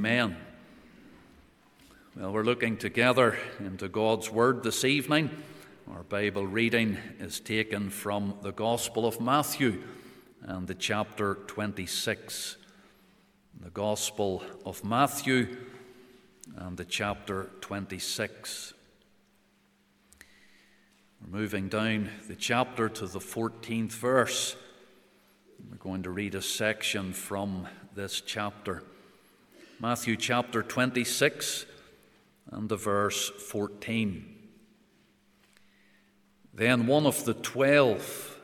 Amen. Well, we're looking together into God's Word this evening. Our Bible reading is taken from the Gospel of Matthew and the chapter 26. The Gospel of Matthew and the chapter 26. We're moving down the chapter to the 14th verse. We're going to read a section from this chapter. Matthew chapter 26 and the verse 14. Then one of the twelve,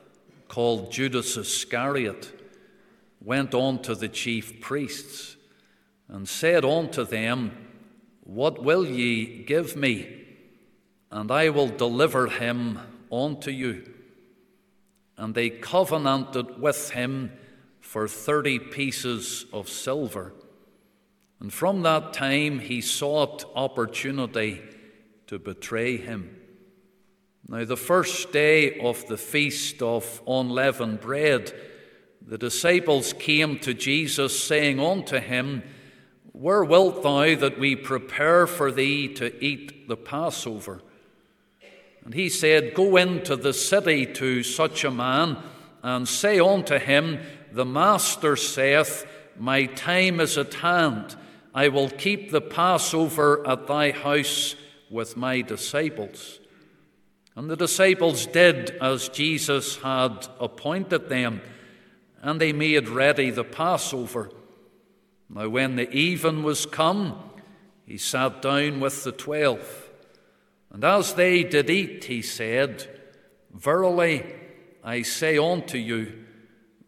called Judas Iscariot, went on to the chief priests and said unto them, What will ye give me? And I will deliver him unto you. And they covenanted with him for thirty pieces of silver. And from that time he sought opportunity to betray him. Now, the first day of the feast of unleavened bread, the disciples came to Jesus, saying unto him, Where wilt thou that we prepare for thee to eat the Passover? And he said, Go into the city to such a man, and say unto him, The Master saith, My time is at hand I will keep the Passover at thy house with my disciples. And the disciples did as Jesus had appointed them, and they made ready the Passover. Now, when the even was come, he sat down with the twelve. And as they did eat, he said, Verily, I say unto you,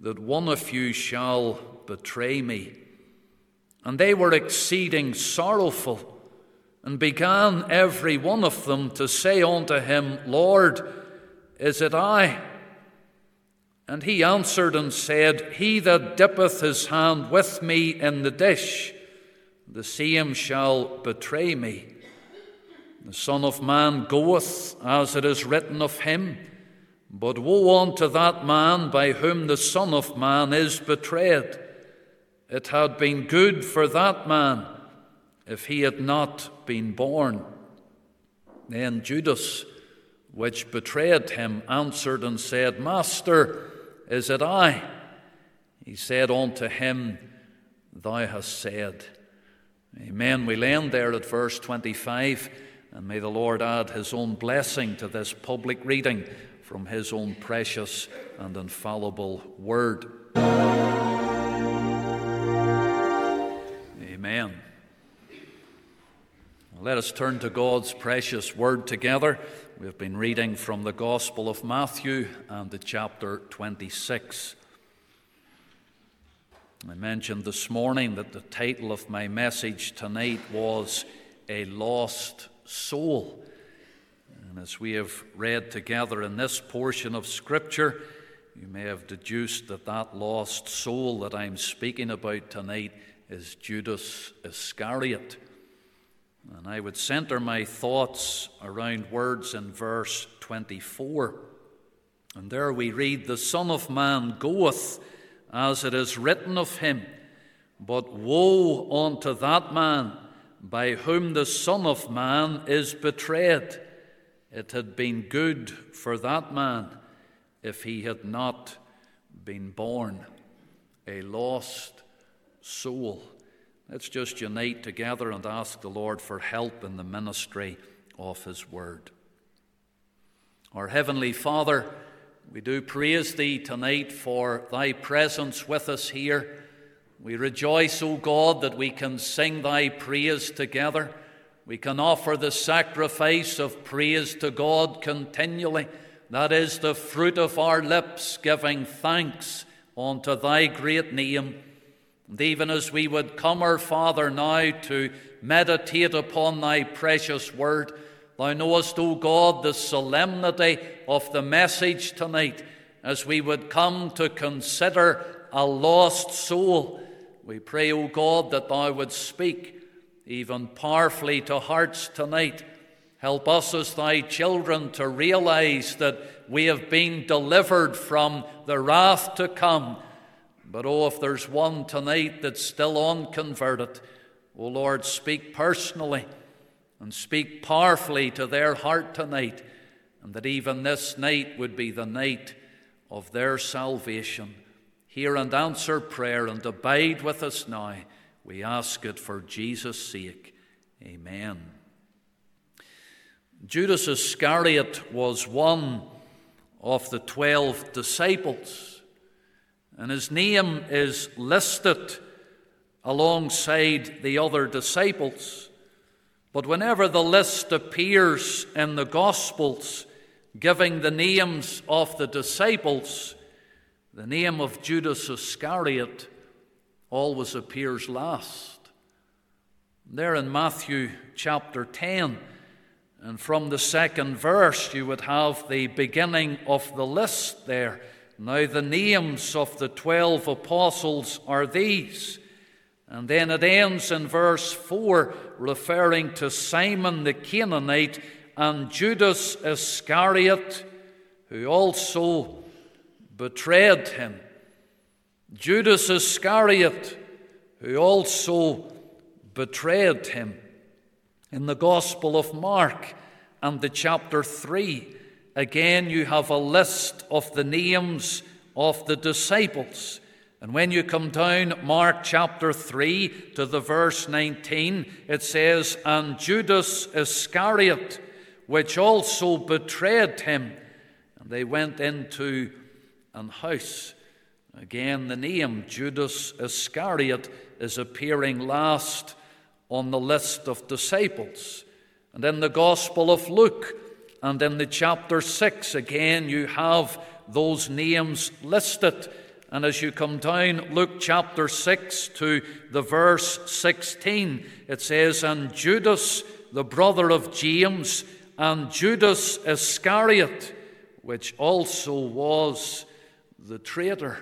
that one of you shall betray me. And they were exceeding sorrowful, and began every one of them to say unto him, Lord, is it I? And he answered and said, He that dippeth his hand with me in the dish, the same shall betray me. The Son of Man goeth as it is written of him, but woe unto that man by whom the Son of Man is betrayed. It had been good for that man if he had not been born. Then Judas, which betrayed him, answered and said, Master, is it I? He said unto him, Thou hast said. Amen. We land there at verse 25, and may the Lord add his own blessing to this public reading from his own precious and infallible word. Amen. Let us turn to God's precious word together. We've been reading from the Gospel of Matthew and the chapter 26. I mentioned this morning that the title of my message tonight was A Lost Soul. And as we have read together in this portion of Scripture, you may have deduced that that lost soul that I'm speaking about tonight is Judas Iscariot. And I would center my thoughts around words in verse 24. And there we read, The Son of Man goeth as it is written of him, but woe unto that man by whom the Son of Man is betrayed. It had been good for that man if he had not been born a lost soul. Let's just unite together and ask the Lord for help in the ministry of His Word. Our Heavenly Father, we do praise Thee tonight for Thy presence with us here. We rejoice, O God, that we can sing Thy praise together. We can offer the sacrifice of praise to God continually. That is the fruit of our lips, giving thanks unto Thy great name. And even as we would come, our Father, now to meditate upon thy precious word, thou knowest, O God, the solemnity of the message tonight, as we would come to consider a lost soul. We pray, O God, that thou would speak even powerfully to hearts tonight. Help us as thy children to realize that we have been delivered from the wrath to come but oh, if there's one tonight that's still unconverted, O Lord, speak personally and speak powerfully to their heart tonight, and that even this night would be the night of their salvation. Hear and answer prayer and abide with us now. We ask it for Jesus' sake. Amen. Judas Iscariot was one of the twelve disciples, and his name is listed alongside the other disciples. But whenever the list appears in the Gospels giving the names of the disciples, the name of Judas Iscariot always appears last. There in Matthew chapter 10, and from the second verse, you would have the beginning of the list there. Now, the names of the twelve apostles are these. And then it ends in verse 4, referring to Simon the Canaanite and Judas Iscariot, who also betrayed him. Judas Iscariot, who also betrayed him in the Gospel of Mark and the chapter 3. Again, you have a list of the names of the disciples. And when you come down Mark chapter 3 to the verse 19, it says, And Judas Iscariot, which also betrayed him. And they went into an house. Again, the name Judas Iscariot is appearing last on the list of disciples. And in the Gospel of Luke and in the chapter 6, again, you have those names listed. And as you come down Luke chapter 6 to the verse 16, it says, And Judas, the brother of James, and Judas Iscariot, which also was the traitor.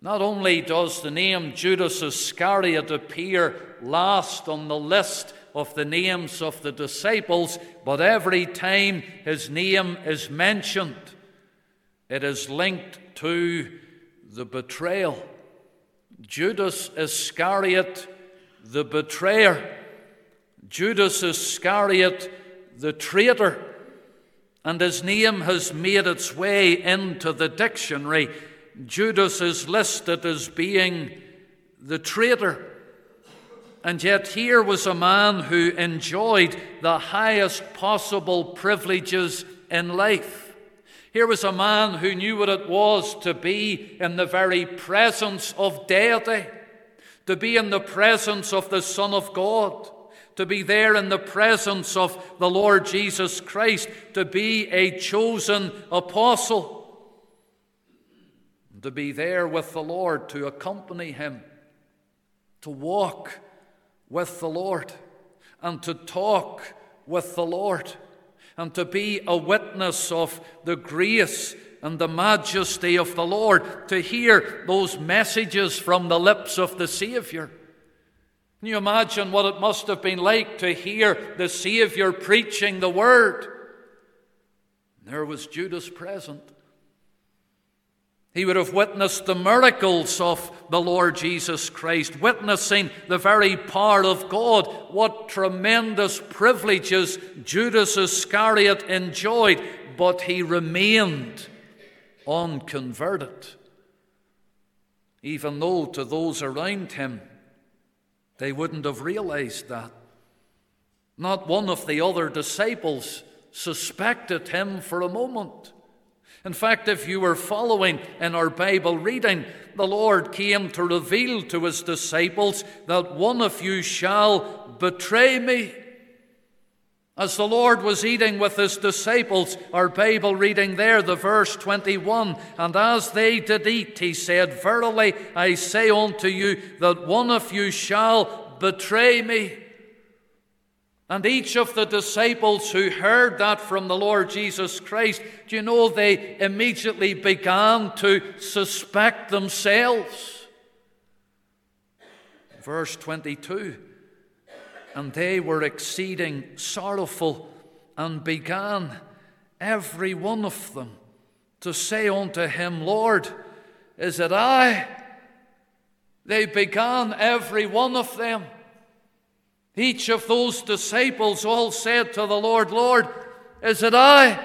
Not only does the name Judas Iscariot appear last on the list of the names of the disciples, but every time his name is mentioned, it is linked to the betrayal. Judas Iscariot, the betrayer. Judas Iscariot, the traitor. And his name has made its way into the dictionary Judas is listed as being the traitor. And yet, here was a man who enjoyed the highest possible privileges in life. Here was a man who knew what it was to be in the very presence of deity, to be in the presence of the Son of God, to be there in the presence of the Lord Jesus Christ, to be a chosen apostle to be there with the Lord, to accompany Him, to walk with the Lord, and to talk with the Lord, and to be a witness of the grace and the majesty of the Lord, to hear those messages from the lips of the Saviour. Can you imagine what it must have been like to hear the Saviour preaching the Word? There was Judas present. He would have witnessed the miracles of the Lord Jesus Christ, witnessing the very power of God. What tremendous privileges Judas Iscariot enjoyed, but he remained unconverted. Even though to those around him, they wouldn't have realized that. Not one of the other disciples suspected him for a moment. In fact, if you were following in our Bible reading, the Lord came to reveal to his disciples that one of you shall betray me. As the Lord was eating with his disciples, our Bible reading there, the verse 21, and as they did eat, he said, Verily I say unto you that one of you shall betray me. And each of the disciples who heard that from the Lord Jesus Christ, do you know they immediately began to suspect themselves? Verse 22 And they were exceeding sorrowful and began, every one of them, to say unto him, Lord, is it I? They began, every one of them Each of those disciples all said to the Lord, Lord, is it I?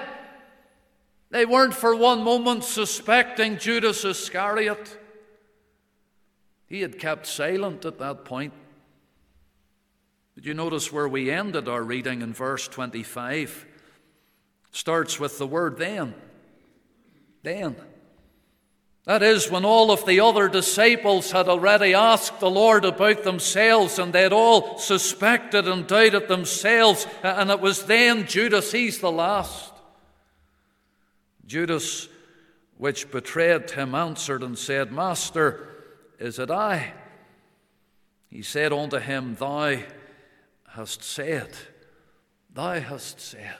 They weren't for one moment suspecting Judas Iscariot. He had kept silent at that point. Did you notice where we ended our reading in verse 25? Starts with the word then. Then. That is, when all of the other disciples had already asked the Lord about themselves and they'd all suspected and doubted themselves, and it was then Judas, he's the last. Judas, which betrayed him, answered and said, Master, is it I? He said unto him, Thou hast said, Thou hast said.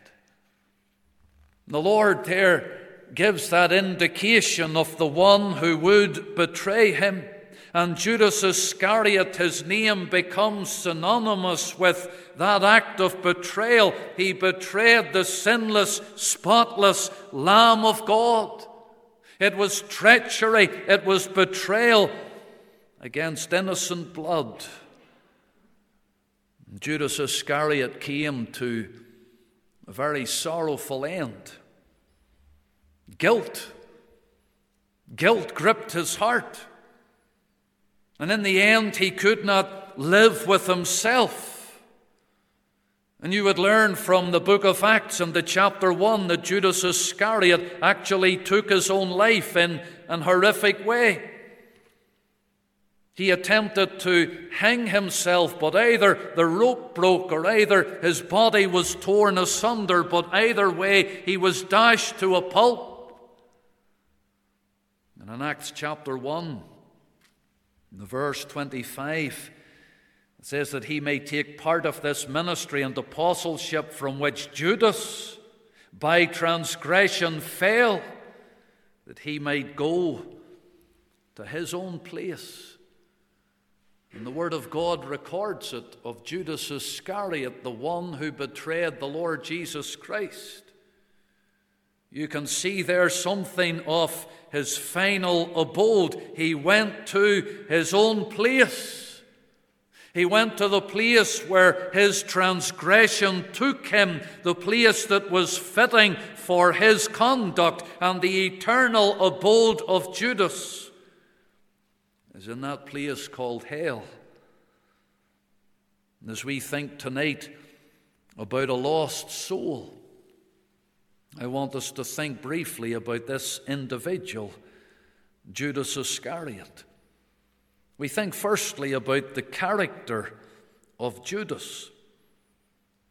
The Lord there gives that indication of the one who would betray him. And Judas Iscariot, his name becomes synonymous with that act of betrayal. He betrayed the sinless, spotless Lamb of God. It was treachery, it was betrayal against innocent blood. Judas Iscariot came to a very sorrowful end. Guilt. Guilt gripped his heart. And in the end, he could not live with himself. And you would learn from the book of Acts and the chapter 1 that Judas Iscariot actually took his own life in an horrific way. He attempted to hang himself, but either the rope broke or either his body was torn asunder, but either way he was dashed to a pulp. And in Acts chapter 1, in the verse 25, it says that he may take part of this ministry and apostleship from which Judas, by transgression, fell, that he might go to his own place. And the Word of God records it of Judas Iscariot, the one who betrayed the Lord Jesus Christ. You can see there something of his final abode. He went to his own place. He went to the place where his transgression took him, the place that was fitting for his conduct, and the eternal abode of Judas is in that place called hell. And as we think tonight about a lost soul, I want us to think briefly about this individual, Judas Iscariot. We think firstly about the character of Judas.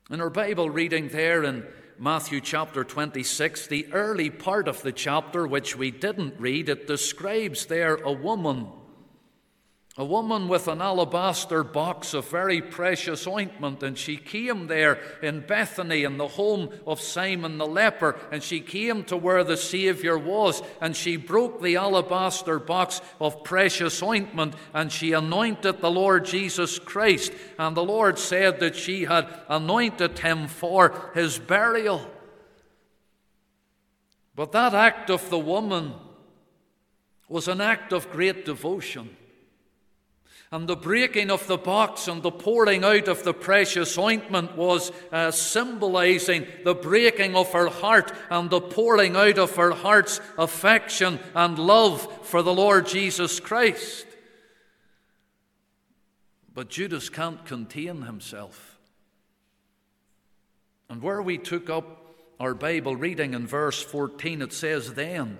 In our Bible reading there in Matthew chapter 26, the early part of the chapter, which we didn't read, it describes there a woman a woman with an alabaster box of very precious ointment, and she came there in Bethany in the home of Simon the leper, and she came to where the Saviour was, and she broke the alabaster box of precious ointment, and she anointed the Lord Jesus Christ. And the Lord said that she had anointed him for his burial. But that act of the woman was an act of great devotion. And the breaking of the box and the pouring out of the precious ointment was uh, symbolizing the breaking of her heart and the pouring out of her heart's affection and love for the Lord Jesus Christ. But Judas can't contain himself. And where we took up our Bible reading in verse 14, it says, Then.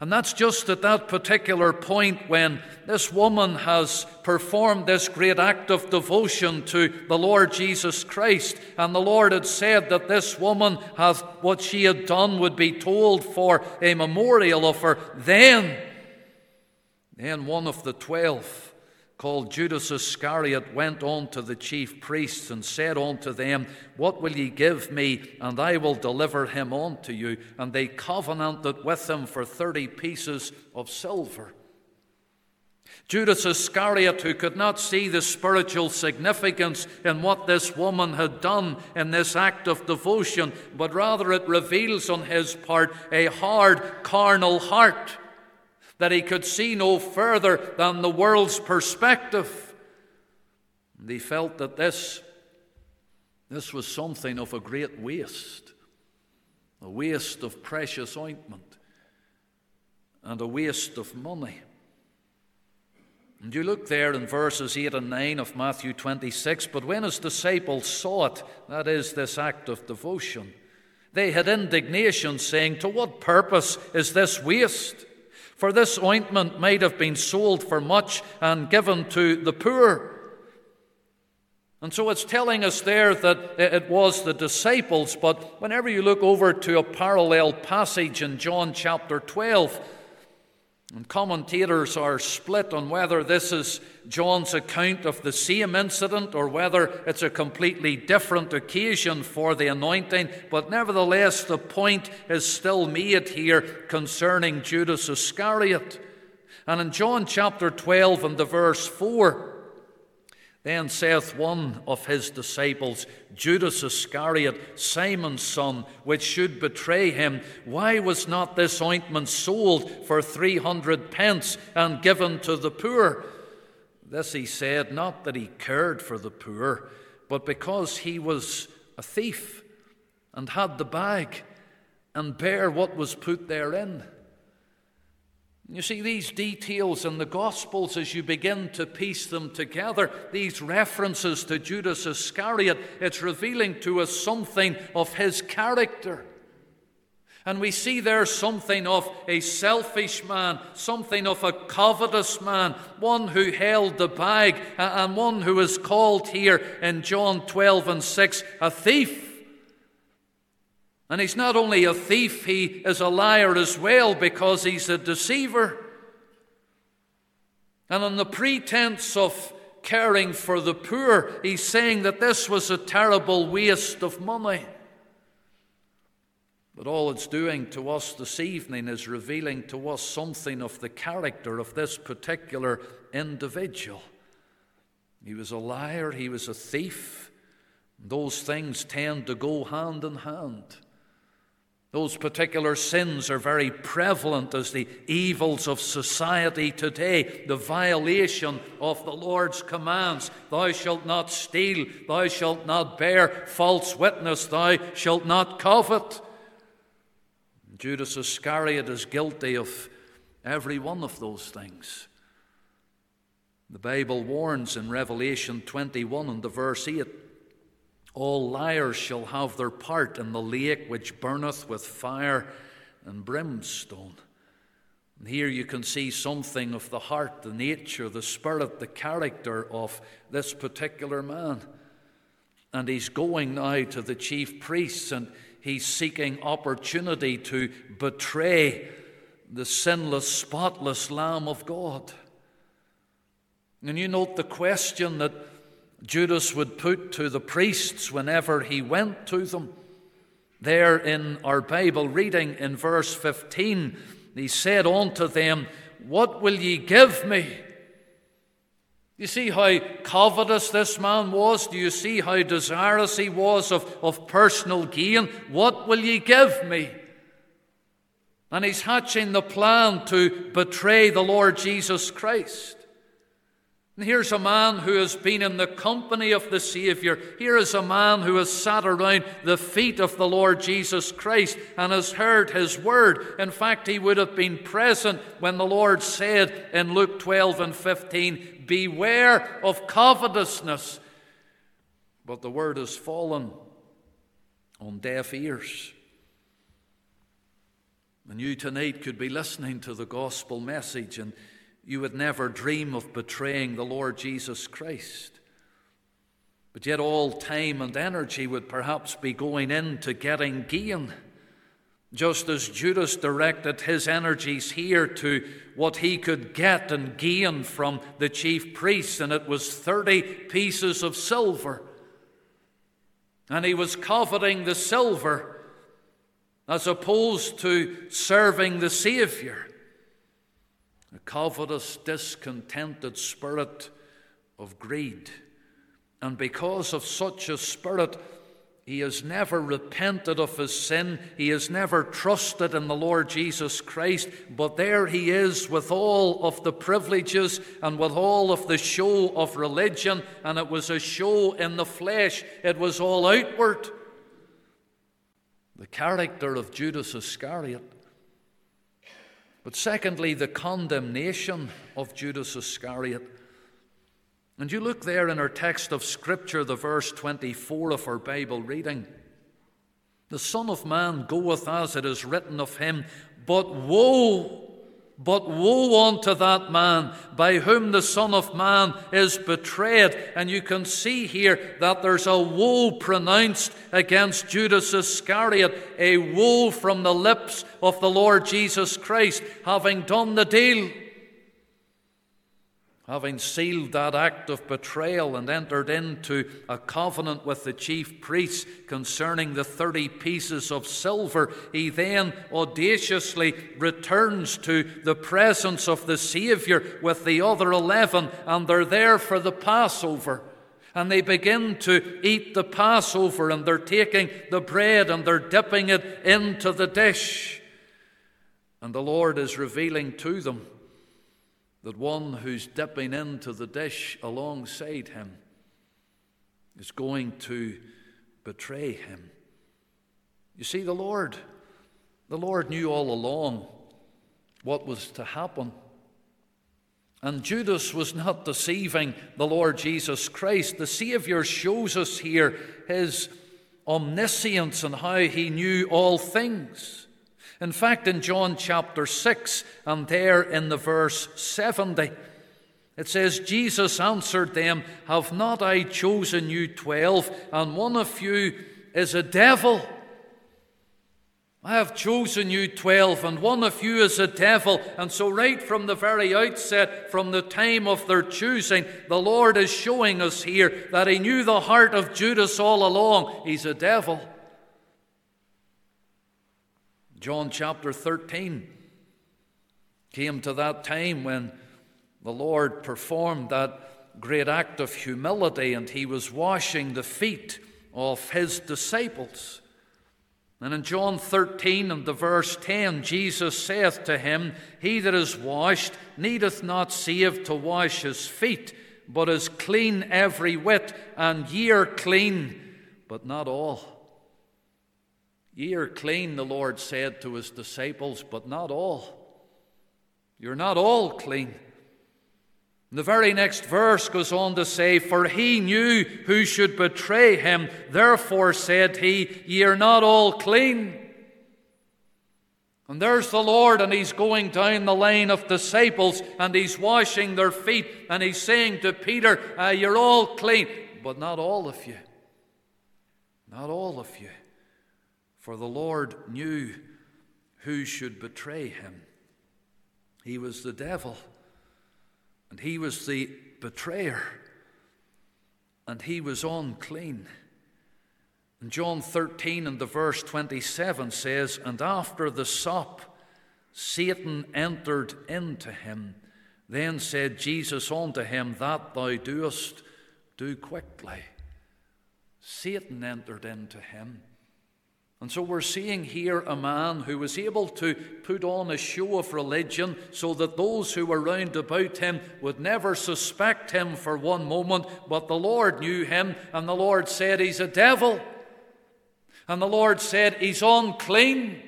And that's just at that particular point when this woman has performed this great act of devotion to the Lord Jesus Christ. And the Lord had said that this woman hath what she had done would be told for a memorial of her. Then, then one of the twelve called Judas Iscariot went on to the chief priests and said unto them, What will ye give me, and I will deliver him unto you? And they covenanted with him for thirty pieces of silver. Judas Iscariot, who could not see the spiritual significance in what this woman had done in this act of devotion, but rather it reveals on his part a hard carnal heart that he could see no further than the world's perspective. And he felt that this, this was something of a great waste a waste of precious ointment and a waste of money. And you look there in verses 8 and 9 of Matthew 26. But when his disciples saw it, that is, this act of devotion, they had indignation, saying, To what purpose is this waste? For this ointment might have been sold for much and given to the poor. And so it's telling us there that it was the disciples, but whenever you look over to a parallel passage in John chapter 12, and commentators are split on whether this is John's account of the same incident or whether it's a completely different occasion for the anointing. But nevertheless, the point is still made here concerning Judas Iscariot. And in John chapter 12 and the verse 4, then saith one of his disciples, Judas Iscariot, Simon's son, which should betray him, Why was not this ointment sold for three hundred pence and given to the poor? This he said, not that he cared for the poor, but because he was a thief and had the bag and bare what was put therein. You see, these details in the Gospels, as you begin to piece them together, these references to Judas Iscariot, it's revealing to us something of his character. And we see there something of a selfish man, something of a covetous man, one who held the bag, and one who is called here in John 12 and 6 a thief. And he's not only a thief, he is a liar as well because he's a deceiver. And on the pretense of caring for the poor, he's saying that this was a terrible waste of money. But all it's doing to us this evening is revealing to us something of the character of this particular individual. He was a liar, he was a thief. Those things tend to go hand in hand. Those particular sins are very prevalent as the evils of society today. The violation of the Lord's commands Thou shalt not steal, thou shalt not bear false witness, thou shalt not covet. Judas Iscariot is guilty of every one of those things. The Bible warns in Revelation 21 and the verse 8 all liars shall have their part in the lake which burneth with fire and brimstone. And here you can see something of the heart, the nature, the spirit, the character of this particular man. And he's going now to the chief priests and he's seeking opportunity to betray the sinless, spotless Lamb of God. And you note the question that Judas would put to the priests whenever he went to them. There in our Bible reading in verse 15, he said unto them, What will ye give me? You see how covetous this man was? Do you see how desirous he was of, of personal gain? What will ye give me? And he's hatching the plan to betray the Lord Jesus Christ. And here's a man who has been in the company of the Savior. Here is a man who has sat around the feet of the Lord Jesus Christ and has heard his word. In fact, he would have been present when the Lord said in Luke 12 and 15, Beware of covetousness. But the word has fallen on deaf ears. And you tonight could be listening to the gospel message and you would never dream of betraying the Lord Jesus Christ. But yet, all time and energy would perhaps be going into getting gain. Just as Judas directed his energies here to what he could get and gain from the chief priests, and it was 30 pieces of silver. And he was coveting the silver as opposed to serving the Savior a covetous, discontented spirit of greed. And because of such a spirit, He has never repented of his sin. He has never trusted in the Lord Jesus Christ. But there he is with all of the privileges and with all of the show of religion. And it was a show in the flesh, it was all outward. The character of Judas Iscariot. But secondly, the condemnation of Judas Iscariot. And you look there in our text of Scripture, the verse 24 of our Bible reading. The Son of Man goeth as it is written of him, but woe, but woe unto that man by whom the Son of Man is betrayed. And you can see here that there's a woe pronounced against Judas Iscariot, a woe from the lips of the Lord Jesus Christ, having done the deal having sealed that act of betrayal and entered into a covenant with the chief priests concerning the 30 pieces of silver, he then audaciously returns to the presence of the Saviour with the other 11, and they're there for the Passover. And they begin to eat the Passover, and they're taking the bread and they're dipping it into the dish. And the Lord is revealing to them that one who's dipping into the dish alongside him is going to betray him. You see, the Lord, the Lord knew all along what was to happen. And Judas was not deceiving the Lord Jesus Christ. The Savior shows us here his omniscience and how he knew all things. In fact, in John chapter 6, and there in the verse 70, it says, Jesus answered them, Have not I chosen you twelve, and one of you is a devil? I have chosen you twelve, and one of you is a devil. And so, right from the very outset, from the time of their choosing, the Lord is showing us here that He knew the heart of Judas all along. He's a devil. John chapter 13 came to that time when the Lord performed that great act of humility and he was washing the feet of his disciples. And in John 13 and the verse 10, Jesus saith to him, He that is washed needeth not save to wash his feet, but is clean every whit, and ye are clean, but not all. Ye are clean, the Lord said to his disciples, but not all. You're not all clean. The very next verse goes on to say, For he knew who should betray him, therefore said he, Ye are not all clean. And there's the Lord, and He's going down the line of disciples, and He's washing their feet, and He's saying to Peter, uh, You're all clean, but not all of you. Not all of you. For the Lord knew who should betray him. He was the devil, and he was the betrayer, and he was unclean. And John 13 and the verse 27 says, And after the sop, Satan entered into him. Then said Jesus unto him, That thou doest, do quickly. Satan entered into him. And so we're seeing here a man who was able to put on a show of religion so that those who were round about him would never suspect him for one moment. But the Lord knew him, and the Lord said, He's a devil. And the Lord said, He's unclean.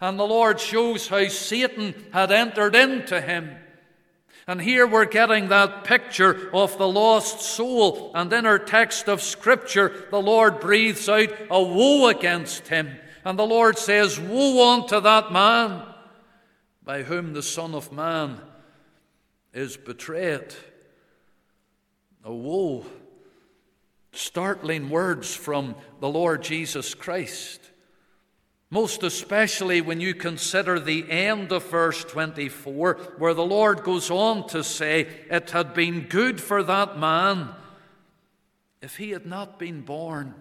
And the Lord shows how Satan had entered into him. And here we're getting that picture of the lost soul. And in our text of Scripture, the Lord breathes out a woe against him. And the Lord says, Woe unto that man by whom the Son of Man is betrayed. A woe. Startling words from the Lord Jesus Christ. Most especially when you consider the end of verse 24, where the Lord goes on to say, It had been good for that man if he had not been born.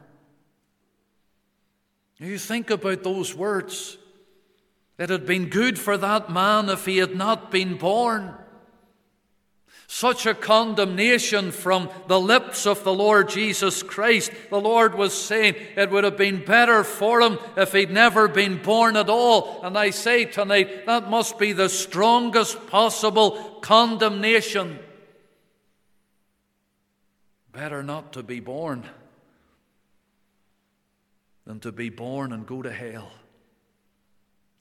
You think about those words. It had been good for that man if he had not been born. Such a condemnation from the lips of the Lord Jesus Christ. The Lord was saying it would have been better for him if he'd never been born at all. And I say tonight, that must be the strongest possible condemnation. Better not to be born than to be born and go to hell.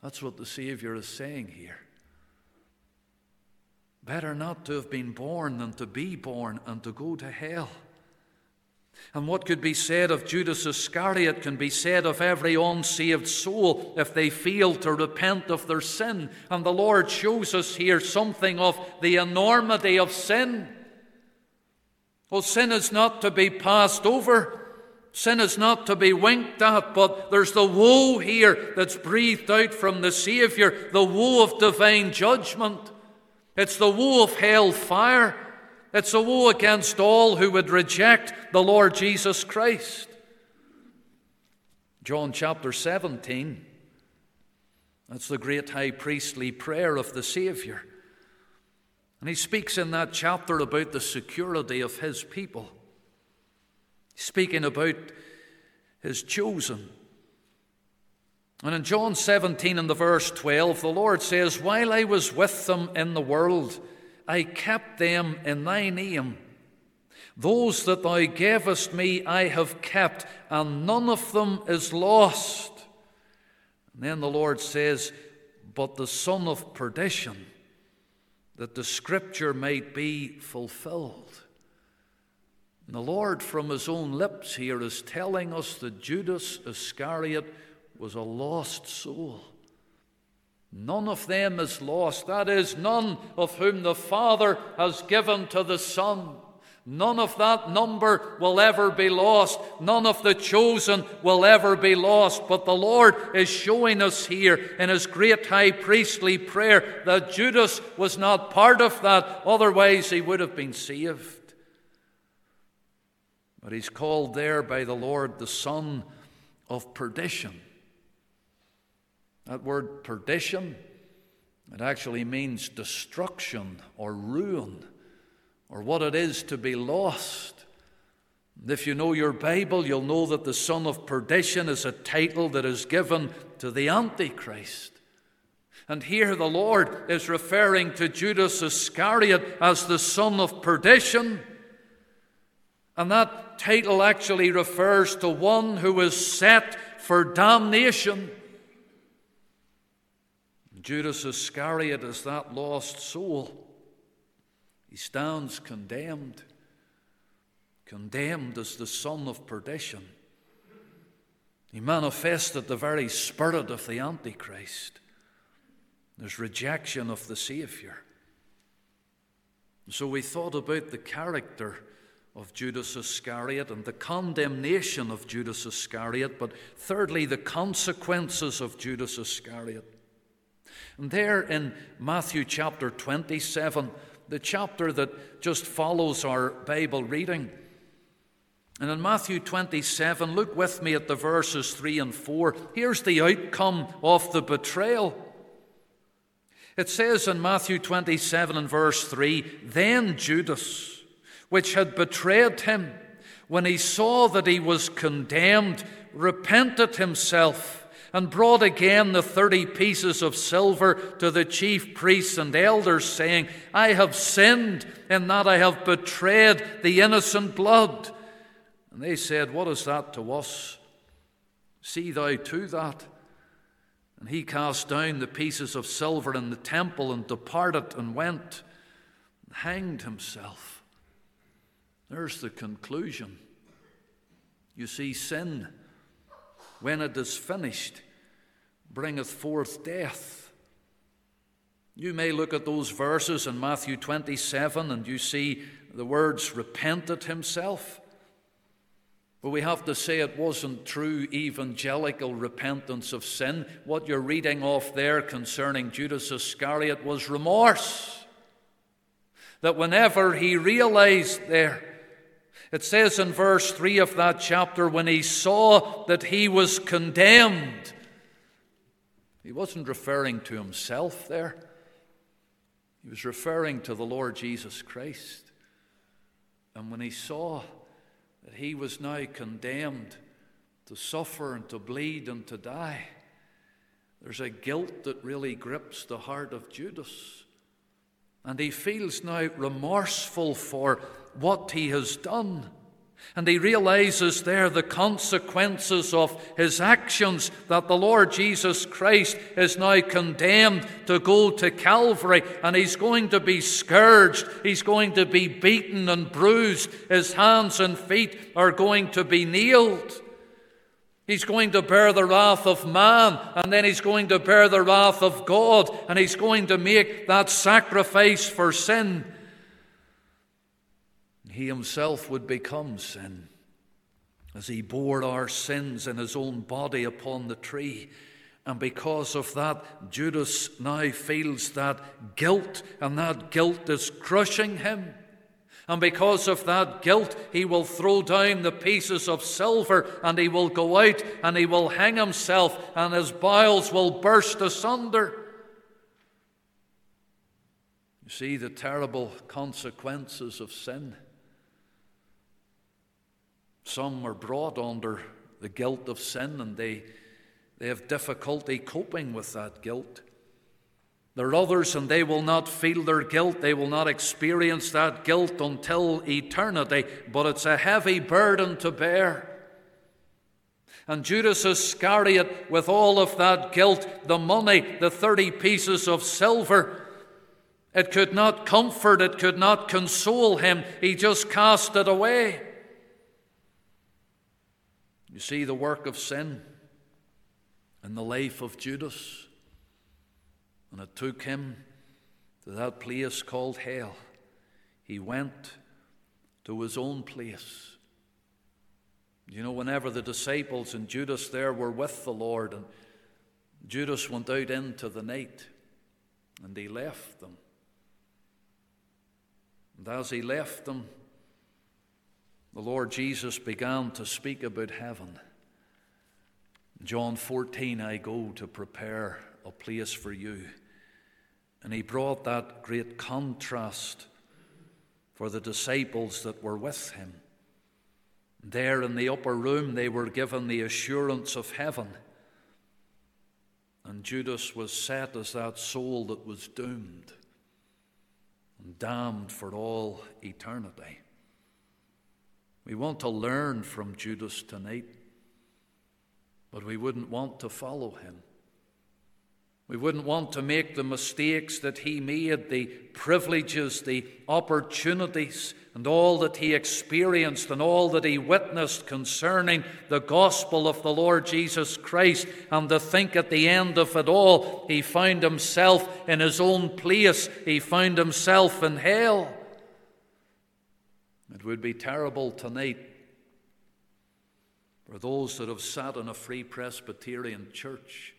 That's what the Savior is saying here. Better not to have been born than to be born and to go to hell. And what could be said of Judas Iscariot can be said of every unsaved soul if they fail to repent of their sin. And the Lord shows us here something of the enormity of sin. Well, sin is not to be passed over. Sin is not to be winked at, but there's the woe here that's breathed out from the Saviour, the woe of divine judgment. It's the woe of hell fire. It's a woe against all who would reject the Lord Jesus Christ. John chapter 17, that's the great high priestly prayer of the Saviour. And he speaks in that chapter about the security of his people, speaking about his chosen. And in John 17 and the verse 12, the Lord says, While I was with them in the world, I kept them in thy name. Those that thou gavest me I have kept, and none of them is lost. And then the Lord says, But the son of perdition, that the scripture might be fulfilled. And the Lord, from his own lips here, is telling us that Judas Iscariot was a lost soul. None of them is lost. That is, none of whom the Father has given to the Son. None of that number will ever be lost. None of the chosen will ever be lost. But the Lord is showing us here in His great high priestly prayer that Judas was not part of that, otherwise, he would have been saved. But he's called there by the Lord the son of perdition. That word perdition, it actually means destruction or ruin or what it is to be lost. And if you know your Bible, you'll know that the son of perdition is a title that is given to the Antichrist. And here the Lord is referring to Judas Iscariot as the son of perdition. And that title actually refers to one who is set for damnation. Judas Iscariot is that lost soul he stands condemned, condemned as the son of perdition. He manifested the very spirit of the Antichrist. There's rejection of the Savior. So we thought about the character of Judas Iscariot and the condemnation of Judas Iscariot, but thirdly, the consequences of Judas Iscariot. And there in Matthew chapter 27, the chapter that just follows our Bible reading. And in Matthew 27, look with me at the verses 3 and 4. Here's the outcome of the betrayal. It says in Matthew 27 and verse 3 Then Judas, which had betrayed him, when he saw that he was condemned, repented himself and brought again the thirty pieces of silver to the chief priests and elders, saying, I have sinned in that I have betrayed the innocent blood. And they said, What is that to us? See thou to that. And he cast down the pieces of silver in the temple and departed and went and hanged himself. There's the conclusion. You see, sin when it is finished, bringeth forth death. You may look at those verses in Matthew 27 and you see the words repented himself. But we have to say it wasn't true evangelical repentance of sin. What you're reading off there concerning Judas Iscariot was remorse. That whenever he realized there it says in verse 3 of that chapter, when he saw that he was condemned, he wasn't referring to himself there. He was referring to the Lord Jesus Christ. And when he saw that he was now condemned to suffer and to bleed and to die, there's a guilt that really grips the heart of Judas. And he feels now remorseful for what he has done. And he realizes there the consequences of his actions that the Lord Jesus Christ is now condemned to go to Calvary and he's going to be scourged, he's going to be beaten and bruised, his hands and feet are going to be nailed. He's going to bear the wrath of man, and then he's going to bear the wrath of God, and he's going to make that sacrifice for sin. He himself would become sin as he bore our sins in his own body upon the tree. And because of that, Judas now feels that guilt, and that guilt is crushing him. And because of that guilt, he will throw down the pieces of silver and he will go out and he will hang himself, and his bowels will burst asunder. You see the terrible consequences of sin. Some are brought under the guilt of sin and they, they have difficulty coping with that guilt. There are others, and they will not feel their guilt. They will not experience that guilt until eternity, but it's a heavy burden to bear. And Judas Iscariot, with all of that guilt, the money, the 30 pieces of silver, it could not comfort, it could not console him. He just cast it away. You see the work of sin in the life of Judas, and it took him to that place called hell. He went to his own place. You know, whenever the disciples and Judas there were with the Lord, and Judas went out into the night, and he left them. And as he left them, the Lord Jesus began to speak about heaven. John 14, I go to prepare a place for you. And he brought that great contrast for the disciples that were with him. There in the upper room, they were given the assurance of heaven. And Judas was set as that soul that was doomed and damned for all eternity. We want to learn from Judas tonight, but we wouldn't want to follow him. We wouldn't want to make the mistakes that he made, the privileges, the opportunities, and all that he experienced and all that he witnessed concerning the gospel of the Lord Jesus Christ, and to think at the end of it all, he found himself in his own place, he found himself in hell. It would be terrible tonight for those that have sat in a free Presbyterian church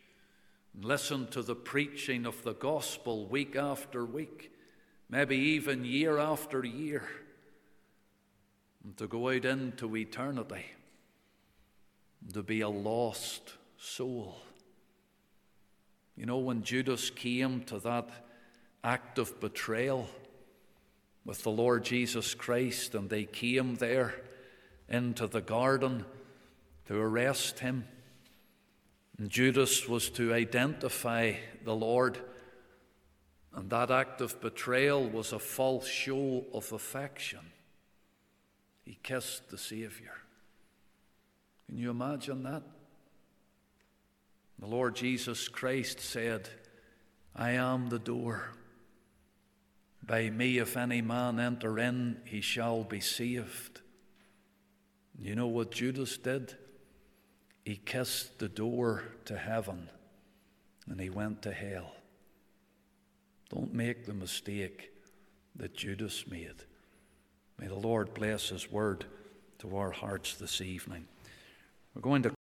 and listened to the preaching of the gospel week after week, maybe even year after year, and to go out into eternity to be a lost soul. You know, when Judas came to that act of betrayal, with the Lord Jesus Christ, and they came there into the garden to arrest him. And Judas was to identify the Lord, and that act of betrayal was a false show of affection. He kissed the Savior. Can you imagine that? The Lord Jesus Christ said, I am the door. By me, if any man enter in, he shall be saved. You know what Judas did? He kissed the door to heaven and he went to hell. Don't make the mistake that Judas made. May the Lord bless his word to our hearts this evening. We're going to